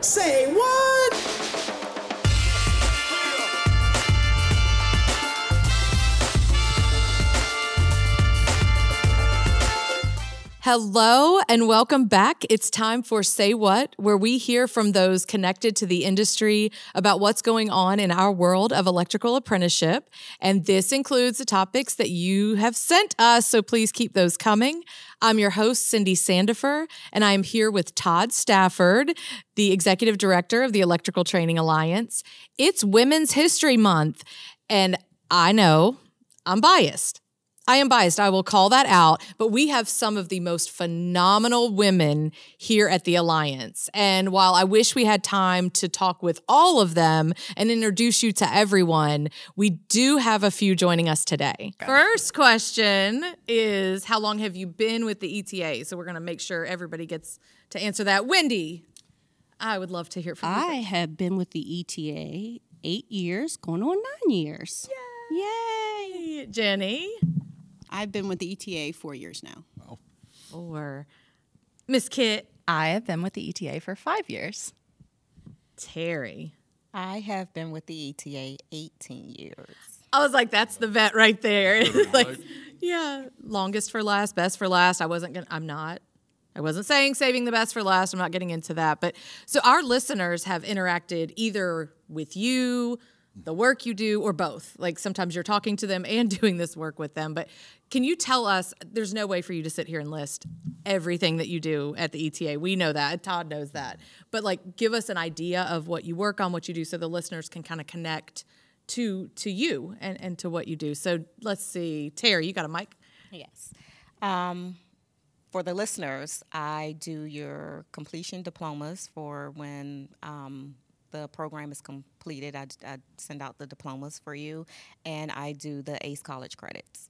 Say Watt? Hello and welcome back. It's time for Say Watt, where we hear from those connected to the industry about what's going on in our world of electrical apprenticeship. And this includes the topics that you have sent us, so please keep those coming. I'm your host, Cindy Sandifer, and I am here with Todd Stafford, the Executive Director of the Electrical Training Alliance. It's Women's History Month, and I know I'm biased. I am biased. I will call that out. But we have some of the most phenomenal women here at the Alliance. And while I wish we had time to talk with all of them and introduce you to everyone, we do have a few joining us today. First question is How long have you been with the ETA? So we're going to make sure everybody gets to answer that. Wendy, I would love to hear from you. I have been with the ETA eight years, going on nine years. Yay! Yay! Jenny I've been with the ETA four years now. or Miss Kit, I have been with the ETA for five years. Terry. I have been with the ETA 18 years. I was like, that's the vet right there. Like, yeah, longest for last, best for last. I wasn't gonna, I'm not. I wasn't saying saving the best for last. I'm not getting into that. But so our listeners have interacted either with you, the work you do, or both. Like sometimes you're talking to them and doing this work with them. But can you tell us, there's no way for you to sit here and list everything that you do at the ETA. We know that. Todd knows that. But like give us an idea of what you work on, what you do, so the listeners can kind of connect to to you and, and to what you do. So let's see. Terry, you got a mic? Yes. Um, for the listeners, I do your completion diplomas for when um, the program is completed. I, I send out the diplomas for you, and I do the ACE College credits,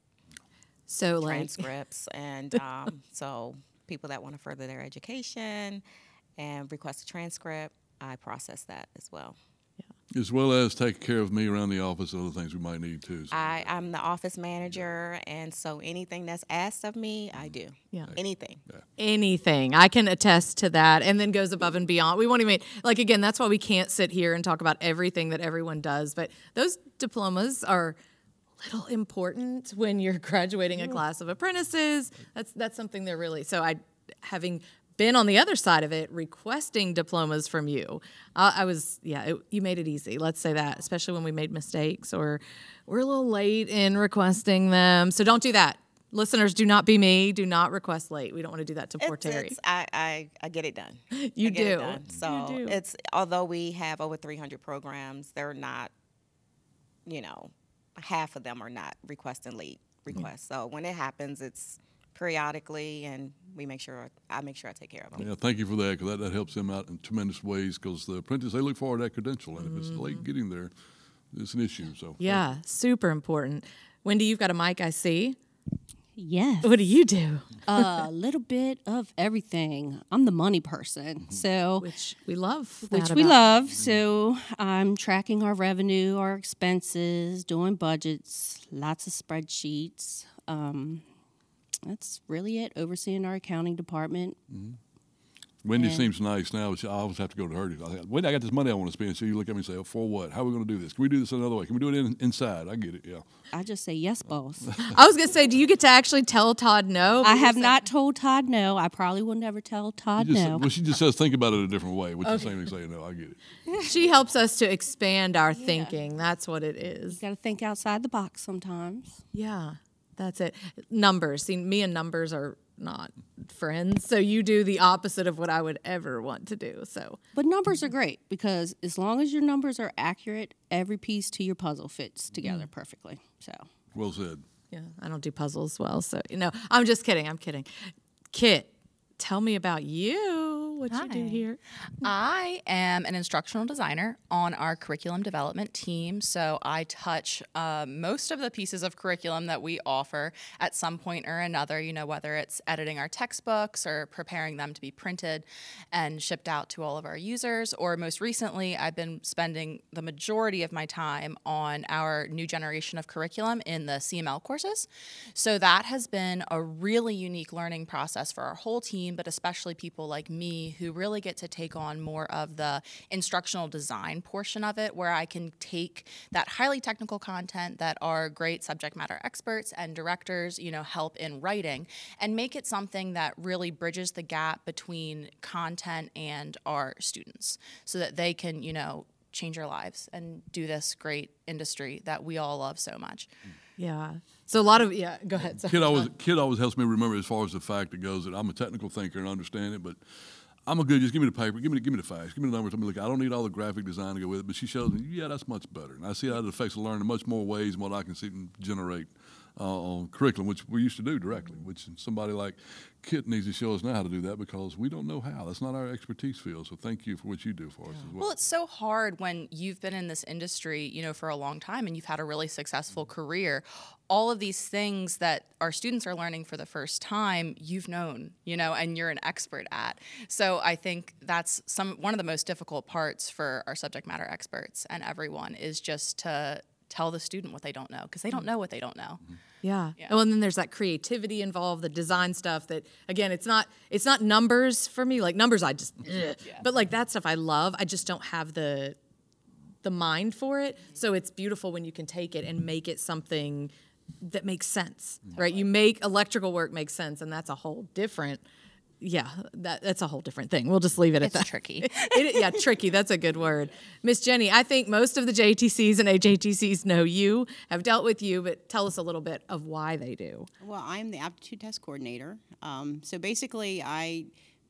So like transcripts, and um, so people that want to further their education and request a transcript, I process that as well. As well as take care of me around the office and other things we might need too. So. I, I'm the office manager, and so anything that's asked of me, I mm-hmm. do. Yeah. Anything. anything. I can attest to that and then goes above and beyond. We won't even like again, that's why we can't sit here and talk about everything that everyone does, but those diplomas are a little important when you're graduating a mm. class of apprentices. That's that's something they're really so I having been on the other side of it, requesting diplomas from you. Uh, I was, yeah, it, you made it easy. Let's say that, especially when we made mistakes or we're a little late in requesting them. So don't do that. Listeners, do not be me. Do not request late. We don't want to do that to poor It's- Terry. it's- I, I, I get it done. You do. It done. So do. it's although we have over 300 programs, they're not, you know, half of them are not requesting late requests. So when it happens, it's periodically, and we make sure I make sure I take care of them. yeah, thank you for that because that, that helps them out in tremendous ways because the apprentice they look forward to that credential and if it's late Mm-hmm. getting there, it's an issue. So Yeah, super important. Wendy, you've got a mic, I see. Yes. What do you do? a little bit of everything. I'm the money person. So, Which we love. which that we about- love. So, I'm tracking our revenue, our expenses, doing budgets, lots of spreadsheets. Um, that's really it. Overseeing our accounting department. Mm-hmm. Wendy And- seems nice now. She, I always have to go to her. I think, Wendy, I got this money I want to spend. So you look at me and say, oh, for what? How are we going to do this? Can we do this another way? Can we do it in, inside? I get it. Yeah. I just say yes, boss. I was going to say, do you get to actually tell Todd no? I have saying- not told Todd no. I probably will never tell Todd just, no. Well, she just says think about it a different way, which is the same as saying no. I get it. She helps us to expand our thinking. That's what it is. You got to think outside the box sometimes. Yeah, that's it. Numbers. See, me and numbers are not friends. So you do the opposite of what I would ever want to do. So But numbers are great because as long as your numbers are accurate, every piece to your puzzle fits together mm. perfectly. So Well said. yeah, I don't do puzzles well. So you know, I'm just kidding. I'm kidding. Kit, tell me about you. What you do here? I am an instructional designer on our curriculum development team. So I touch uh, most of the pieces of curriculum that we offer at some point or another, you know, whether it's editing our textbooks or preparing them to be printed and shipped out to all of our users. Or most recently, I've been spending the majority of my time on our new generation of curriculum in the CML courses. So that has been a really unique learning process for our whole team, but especially people like me who really get to take on more of the instructional design portion of it, where I can take that highly technical content that our great subject matter experts and directors, you know, help in writing and make it something that really bridges the gap between content and our students so that they can, you know, change our lives and do this great industry that we all love so much. Hmm. Yeah. So a lot of yeah. Go ahead. Sorry. Kit always Kit always helps me remember as far as the fact it goes that I'm a technical thinker and understand it, but I'm a good. Just give me the paper, give me the, give me the facts, give me the numbers. I'm look. I don't need all the graphic design to go with it, but she shows me, yeah, that's much better, and I see how it affects the learner in much more ways than what I can see and generate uh, on curriculum, which we used to do directly. Which somebody like Kit needs to show us now how to do that because we don't know how. That's not our expertise field. So thank you for what you do for us as well. Well, it's so hard when you've been in this industry, you know, for a long time and you've had a really successful career. All of these things that our students are learning for the first time, you've known, you know, and you're an expert at. So I think that's some one of the most difficult parts for our subject matter experts and everyone is just to tell the student what they don't know because they don't mm. know what they don't know. Mm-hmm. Yeah. Well, and then there's that creativity involved, the design stuff that again, it's not it's not numbers for me. Like numbers I just mm-hmm. ugh. but like that stuff I love. I just don't have the the mind for it. Mm-hmm. So it's beautiful when you can take it and make it something that makes sense. Right? You make electrical work make sense and that's a whole different yeah, that, that's a whole different thing. We'll just leave it at It's that. tricky. It- yeah, tricky. That's a good word. Miss Jenny, I think most of the JTCs and AJTCs know you, have dealt with you, but tell us a little bit of why they do. Well, I'm the aptitude test coordinator. Um, so basically, I,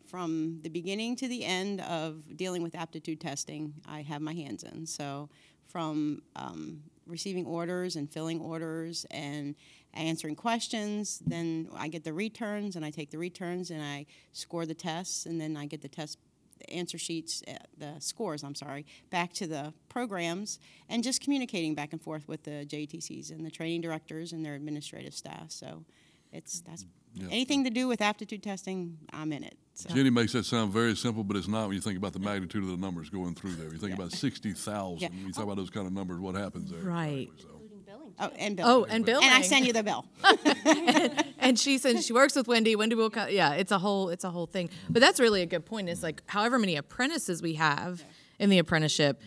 from the beginning to the end of dealing with aptitude testing, I have my hands in. So from um, receiving orders and filling orders and answering questions, then I get the returns and I take the returns and I score the tests and then I get the test answer sheets, uh, the scores, I'm sorry, back to the programs, and just communicating back and forth with the JTCs and the training directors and their administrative staff. So it's that's anything to do with aptitude testing, I'm in it. So. Jenny makes that sound very simple, but it's not when you think about the magnitude of the numbers going through there. You think about 60,000. Yeah. You talk about those kind of numbers, what happens there? Right. Exactly, so. Oh, and bill. Oh, and billing. And I send you the bill. and she says she works with Wendy. Wendy will, co- yeah, it's a whole, it's a whole thing. But that's really a good point. Is like, however many apprentices we have in the apprenticeship,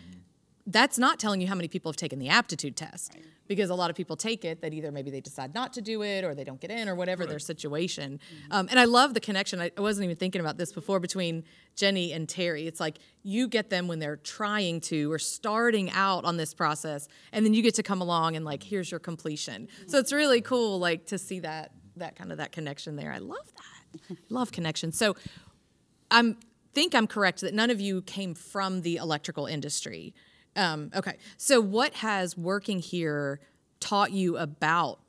that's not telling you how many people have taken the aptitude test because a lot of people take it that either maybe they decide not to do it or they don't get in or whatever their situation. Um, and I love the connection. I, wasn't even thinking about this before between Jenny and Terry. It's like you get them when they're trying to or starting out on this process, and then you get to come along and like, here's your completion. So it's really cool, like to see that that kind of that connection there. I love that. love connection. So I'm think I'm correct that none of you came from the electrical industry. Um, okay, so what has working here taught you about?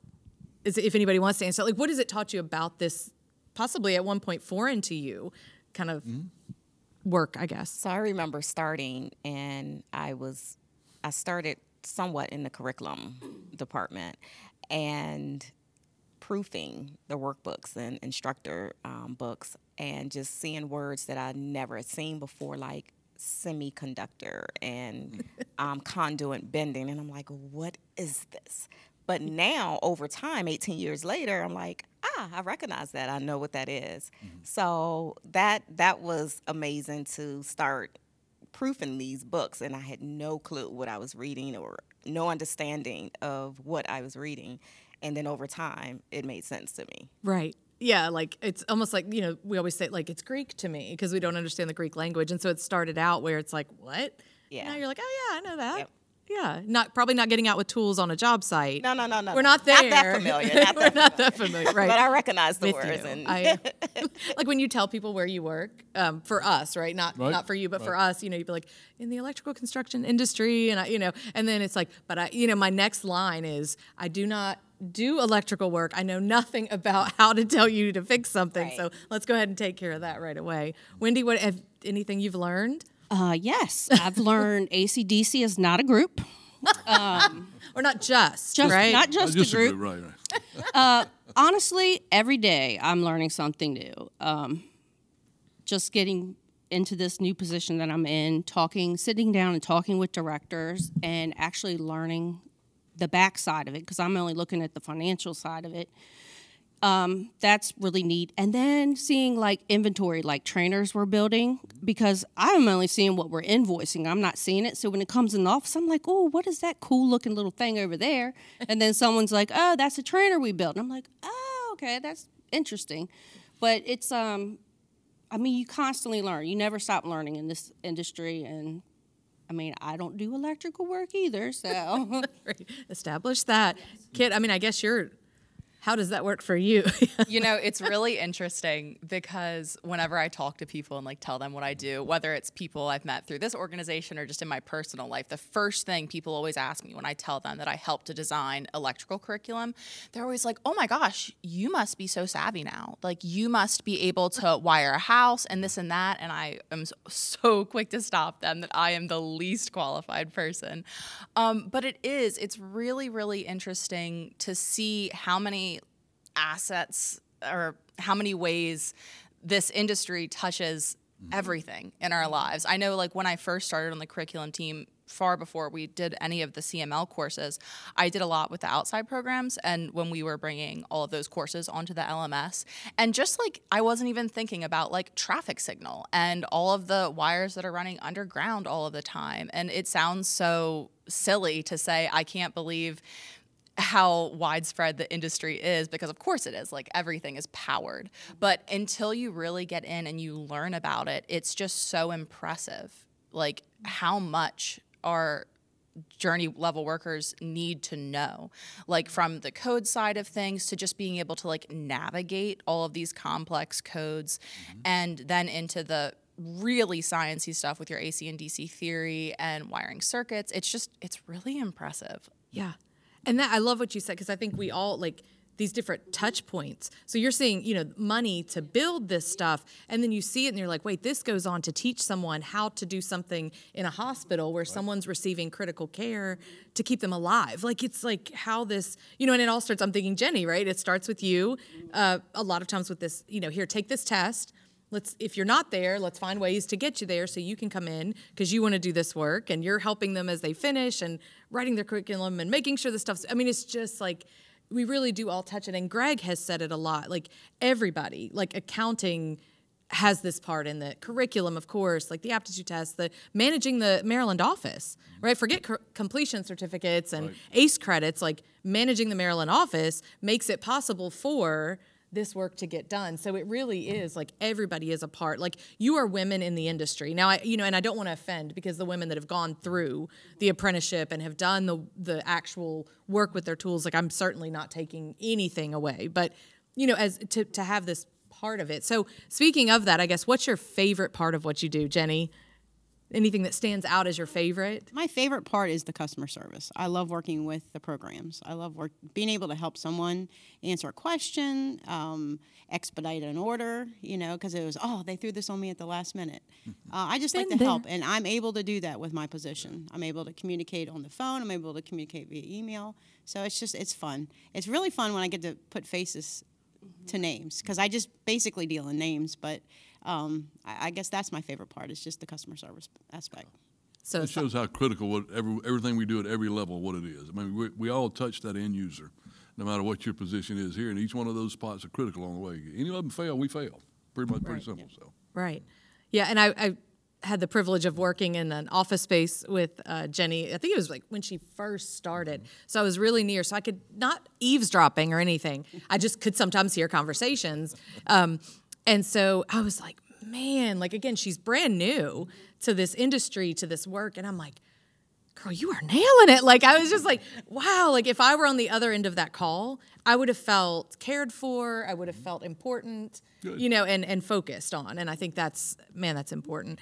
Is if anybody wants to answer, like, what has it taught you about this? Possibly at one point foreign to you, kind of work, I guess. So I remember starting, and I was, I started somewhat in the curriculum department, and proofing the workbooks and instructor um, books, and just seeing words that I never had seen before, like semiconductor and um, conduit bending, and I'm like, what is this? But now, over time, 18 years later, I'm like, ah, I recognize that. I know what that is. So that that was amazing to start proofing these books, and I had no clue what I was reading or no understanding of what I was reading. And then over time, it made sense to me. Right. Yeah, like it's almost like, you know, we always say like it's Greek to me because we don't understand the Greek language. And so it started out where it's like, what? Yeah. Now you're like, oh yeah, I know that. Yep. Yeah. Not probably not getting out with tools on a job site. No, no, no, no. We're not there. Not that familiar. Not We're that not that familiar. Right. But I recognize the with words. you. And I, like when you tell people where you work, um, for us, right? Not Right, not for you, but for us, you know, you'd be like in the electrical construction industry, and I, you know, and then it's like, but I, you know, my next line is, I do not do electrical work. I know nothing about how to tell you to fix something. So let's go ahead and take care of that right away. Wendy, what have anything you've learned, Uh, yes, I've learned ACDC is not a group. or not just, Just right? not Uh, just, just a group. right, right. honestly, every day I'm learning something new. Um, just getting into this new position that I'm in, talking, sitting down and talking with directors, and actually learning the backside of it because I'm only looking at the financial side of it. um, that's really neat. And then seeing like inventory, like trainers we're building, because I'm only seeing what we're invoicing. I'm not seeing it. So when it comes in the office, I'm like, oh, what is that cool looking little thing over there? And then someone's like, oh, that's a trainer we built. And I'm like, oh, okay, that's interesting. But it's um, I mean, you constantly learn. You never stop learning in this industry, and I mean, I don't do electrical work either, so. Establish that. Kit, I mean, I guess you're, how does that work for you? you know, it's really interesting because whenever I talk to people and like tell them what I do, whether it's people I've met through this organization or just in my personal life, the first thing people always ask me when I tell them that I help to design electrical curriculum, they're always like, "Oh my gosh, you must be so savvy now. Like you must be able to wire a house and this and that." And I am so quick to stop them that I am the least qualified person. Um, but it is. It's really, really interesting to see how many assets or how many ways this industry touches mm-hmm. everything in our lives. I know like when I first started on the curriculum team far before we did any of the CML courses, I did a lot with the outside programs and when we were bringing all of those courses onto the LMS. And just like I wasn't even thinking about like traffic signal and all of the wires that are running underground all of the time. And it sounds so silly to say I can't believe how widespread the industry is because of course it is like everything is powered. But until you really get in and you learn about it it's just so impressive like how much our journey level workers need to know like from the code side of things to just being able to like navigate all of these complex codes mm-hmm. and then into the really sciencey stuff with your AC and DC theory and wiring circuits. It's just it's really impressive. Yeah. And that I love what you said because I think we all like these different touch points. So you're seeing, you know, money to build this stuff and then you see it and you're like, "Wait, this goes on to teach someone how to do something in a hospital where someone's receiving critical care to keep them alive." Like it's like how this, you know, and it all starts I'm thinking Jenny, right? It starts with you. Uh, a lot of times with this, you know, here take this test let's if you're not there let's find ways to get you there so you can come in because you want to do this work and you're helping them as they finish and writing their curriculum and making sure the stuff's i mean it's just like we really do all touch it. And greg has said it a lot like everybody like accounting has this part in the curriculum of course like the aptitude test the managing the maryland office right? Forget co- completion certificates and ace credits like managing the maryland office makes it possible for this work to get done. So it really is like everybody is a part. Like you are women in the industry. Now I you know and I don't want to offend because the women that have gone through the apprenticeship and have done the the actual work with their tools like I'm certainly not taking anything away, but you know as to to have this part of it. So speaking of that, I guess what's your favorite part of what you do, Jenny? Anything that stands out as your favorite? My favorite part is the customer service. I love working with the programs. I love work, being able to help someone answer a question, um, expedite an order, you know, because it was, oh, they threw this on me at the last minute. Uh, I just like to Been help, and I'm able to do that with my position. I'm able to communicate on the phone, I'm able to communicate via email. So it's just, it's fun. It's really fun when I get to put faces to names, because I just basically deal in names, but um, I, I guess that's my favorite part, It's just the customer service aspect. So It shows how critical what every, everything we do at every level, what it is. I mean, we, we all touch that end user, no matter what your position is here, and each one of those spots are critical on the way. Any of them fail, we fail. Pretty much, pretty simple. So. Right. Yeah, and I, I had the privilege of working in an office space with uh, Jenny. I think it was like when she first started. So I was really near, so I could not eavesdropping or anything. I just could sometimes hear conversations, um, and so I was like, man, like again, she's brand new to this industry, to this work, and I'm like. Girl, you are nailing it. Like, I was just like, wow. Like, if I were on the other end of that call, I would have felt cared for. I would have felt important, you know, and, and focused on. And I think that's, man, that's important.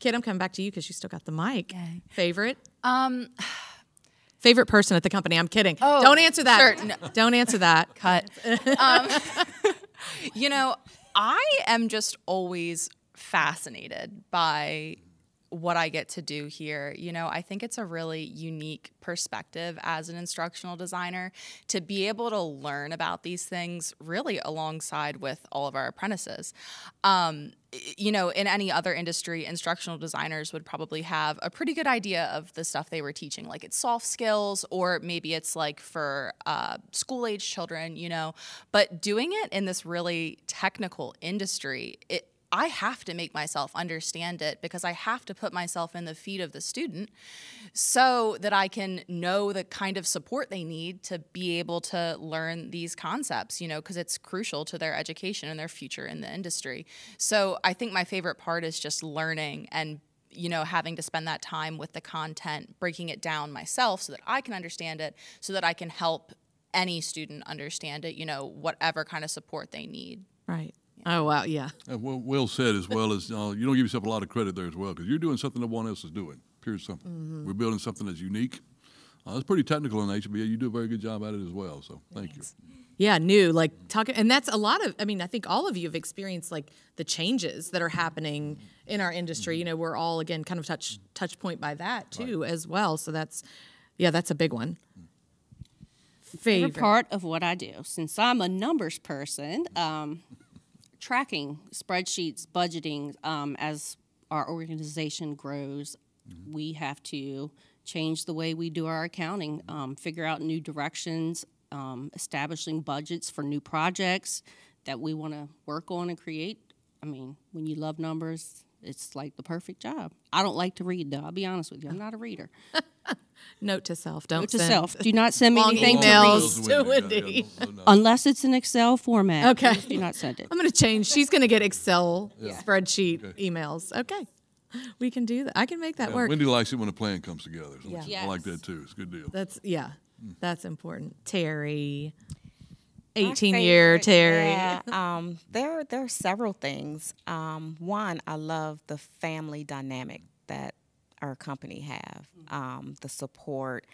Kit, I'm coming back to you because you still got the mic. Favorite? um Favorite person at the company? I'm kidding. Don't answer that. sure, no. Don't answer that. cut. um, you know, I am just always fascinated by what I get to do here. You know, I think it's a really unique perspective as an instructional designer to be able to learn about these things really alongside with all of our apprentices. Um, you know, in any other industry, instructional designers would probably have a pretty good idea of the stuff they were teaching, like it's soft skills, or maybe it's like for uh, school age children, you know. But doing it in this really technical industry, it I have to make myself understand it because I have to put myself in the feet of the student so that I can know the kind of support they need to be able to learn these concepts, you know, because it's crucial to their education and their future in the industry. So I think my favorite part is just learning and you know, having to spend that time with the content, breaking it down myself so that I can understand it, so that I can help any student understand it, you know, whatever kind of support they need. Right. Oh wow, yeah. Uh, well, well said, as well as uh, you don't give yourself a lot of credit there as well, because you're doing something no one else is doing. Pure something. Mm-hmm. We're building something that's unique. Uh, it's pretty technical in nature, but yeah, you do a very good job at it as well. So thank you. Yeah, new like talking, and that's a lot of. I mean, I think all of you have experienced like the changes that are happening in our industry. You know, we're all again kind of touch touch point by that too as well. So that's, yeah, that's a big one. favorite Favorite. part of what I do. Since I'm a numbers person, um, tracking spreadsheets, budgeting, um, as our organization grows, we have to change the way we do our accounting, um, figure out new directions, um, establishing budgets for new projects that we want to work on and create. I mean, when you love numbers, it's like the perfect job. I don't like to read, though. I'll be honest with you. I'm not a reader. Note to self: Don't Note to send self: Do not send me long anything to emails. read to Yeah, Wendy. yeah, unless it's an Excel format. Okay. do not send it. I'm going to change. She's going to get Excel spreadsheet emails. Okay, we can do that. I can make that Yeah, work. Wendy likes it when a plan comes together. So Yeah. I like that too. It's a good deal. That's yeah, mm. that's important. Terry, My 18 year Terry. Yeah, um, there, there are several things. Um, one, I love the family dynamic that our company have. Um, the support,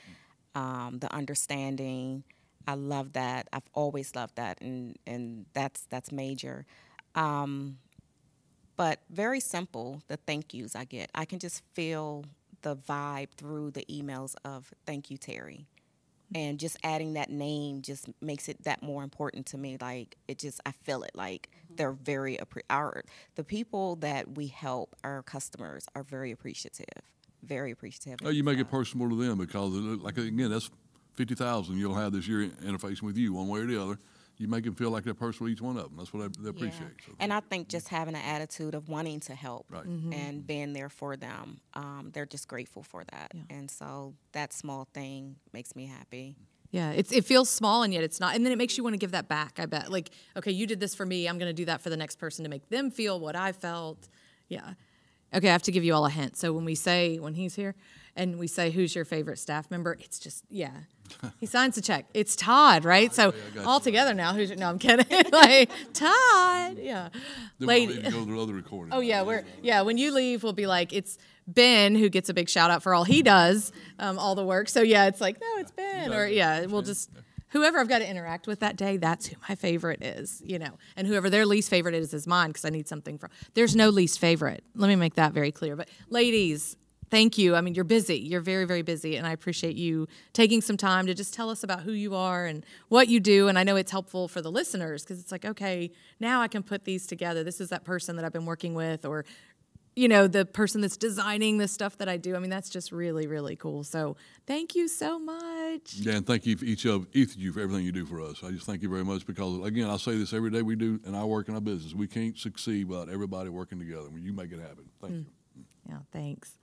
um, the understanding. I love that. I've always loved that, and and that's that's major. Um, but very simple. The thank yous I get, I can just feel the vibe through the emails of thank you, Terry and just adding that name just makes it that more important to me like it just i feel it like mm-hmm. they're very appre- our the people that we help our customers are very appreciative very appreciative Oh, you make it personal to them because, uh, like again, that's fifty thousand you'll have this year interfacing with you one way or the other. You make them feel like they're personal each one of them. That's what I, they Yeah. appreciate. So, and i think just having an attitude of wanting to help Right. and being there for them um, they're just grateful for that and so that small thing makes me happy Yeah, it's it feels small and yet it's not, and then it makes you want to give that back. I bet. Like, okay, you did this for me. I'm going to do that for the next person to make them feel what I felt. Yeah. Okay, I have to give you all a hint. So when we say when he's here, and we say who's your favorite staff member, it's just yeah. He signs the check. It's Todd, right? So got all together now. Who's no? I'm kidding. like Todd. Yeah. then we'll Lady. go to the other recording. Oh yeah, we're yeah. When you leave, we'll be like, it's Ben who gets a big shout out for all he does, um, all the work. So yeah, it's like no, it's Ben, or yeah, we'll just whoever I've got to interact with that day. That's who my favorite is, you know, and whoever their least favorite is is mine because I need something from. There's no least favorite. Let me make that very clear. But ladies. Thank you. I mean, you're busy. You're very, very busy. And I appreciate you taking some time to just tell us about who you are and what you do. And I know it's helpful for the listeners because it's like, okay, now I can put these together. This is that person that I've been working with, or you know, the person that's designing the stuff that I do. I mean, that's just really, really cool. So thank you so much. Yeah, and thank you for each of each of you for everything you do for us. I just thank you very much because again, I say this every day we do and I work in our business. We can't succeed without everybody working together. When you make it happen, thank hmm. you. Yeah, thanks.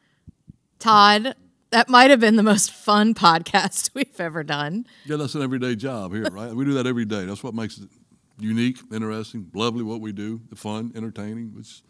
Todd, that might have been the most fun podcast we've ever done. Yeah, that's an everyday job here, right? we do that every day. That's what makes it unique, interesting, lovely. What we do, the fun, entertaining. Which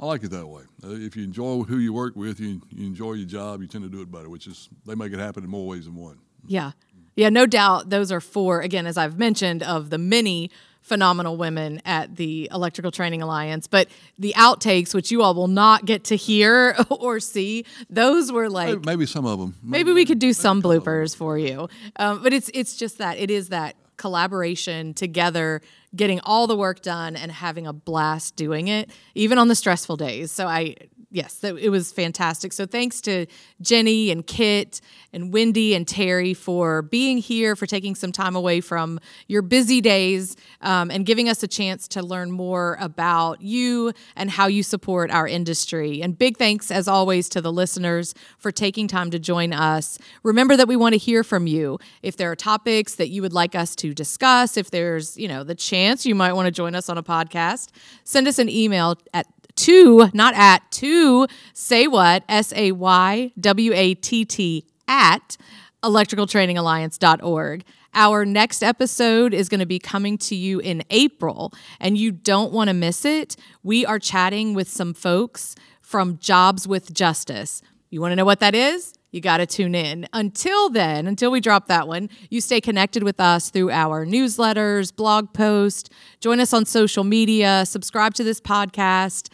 I like it that way. Uh, if you enjoy who you work with, you, you enjoy your job, you tend to do it better. Which is they make it happen in more ways than one. Yeah. Yeah, no doubt those are four, again, as I've mentioned, of the many phenomenal women at the Electrical Training Alliance. But the outtakes, which you all will not get to hear or see, those were like Maybe, maybe some of them. maybe we could do some bloopers for you um, but it's it's just that it is that collaboration together getting all the work done and having a blast doing it even on the stressful days so i yes, it was fantastic. So thanks to Jenny and Kit and Wendy and Terry for being here, for taking some time away from your busy days um, and giving us a chance to learn more about you and how you support our industry. And big thanks, as always, to the listeners for taking time to join us. Remember that we want to hear from you. If there are topics that you would like us to discuss, if there's, you know, the chance you might want to join us on a podcast, send us an email at to, not at, to say watt, S A Y W A T T, at electricaltrainingalliance.org. Our next episode is going to be coming to you in April, and you don't want to miss it. We are chatting with some folks from Jobs with Justice. You want to know what that is? You got to tune in. Until then, until we drop that one, you stay connected with us through our newsletters, blog post, join us on social media, subscribe to this podcast.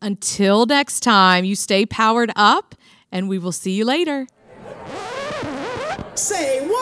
Until next time, you stay powered up, and we will see you later. Say Watt?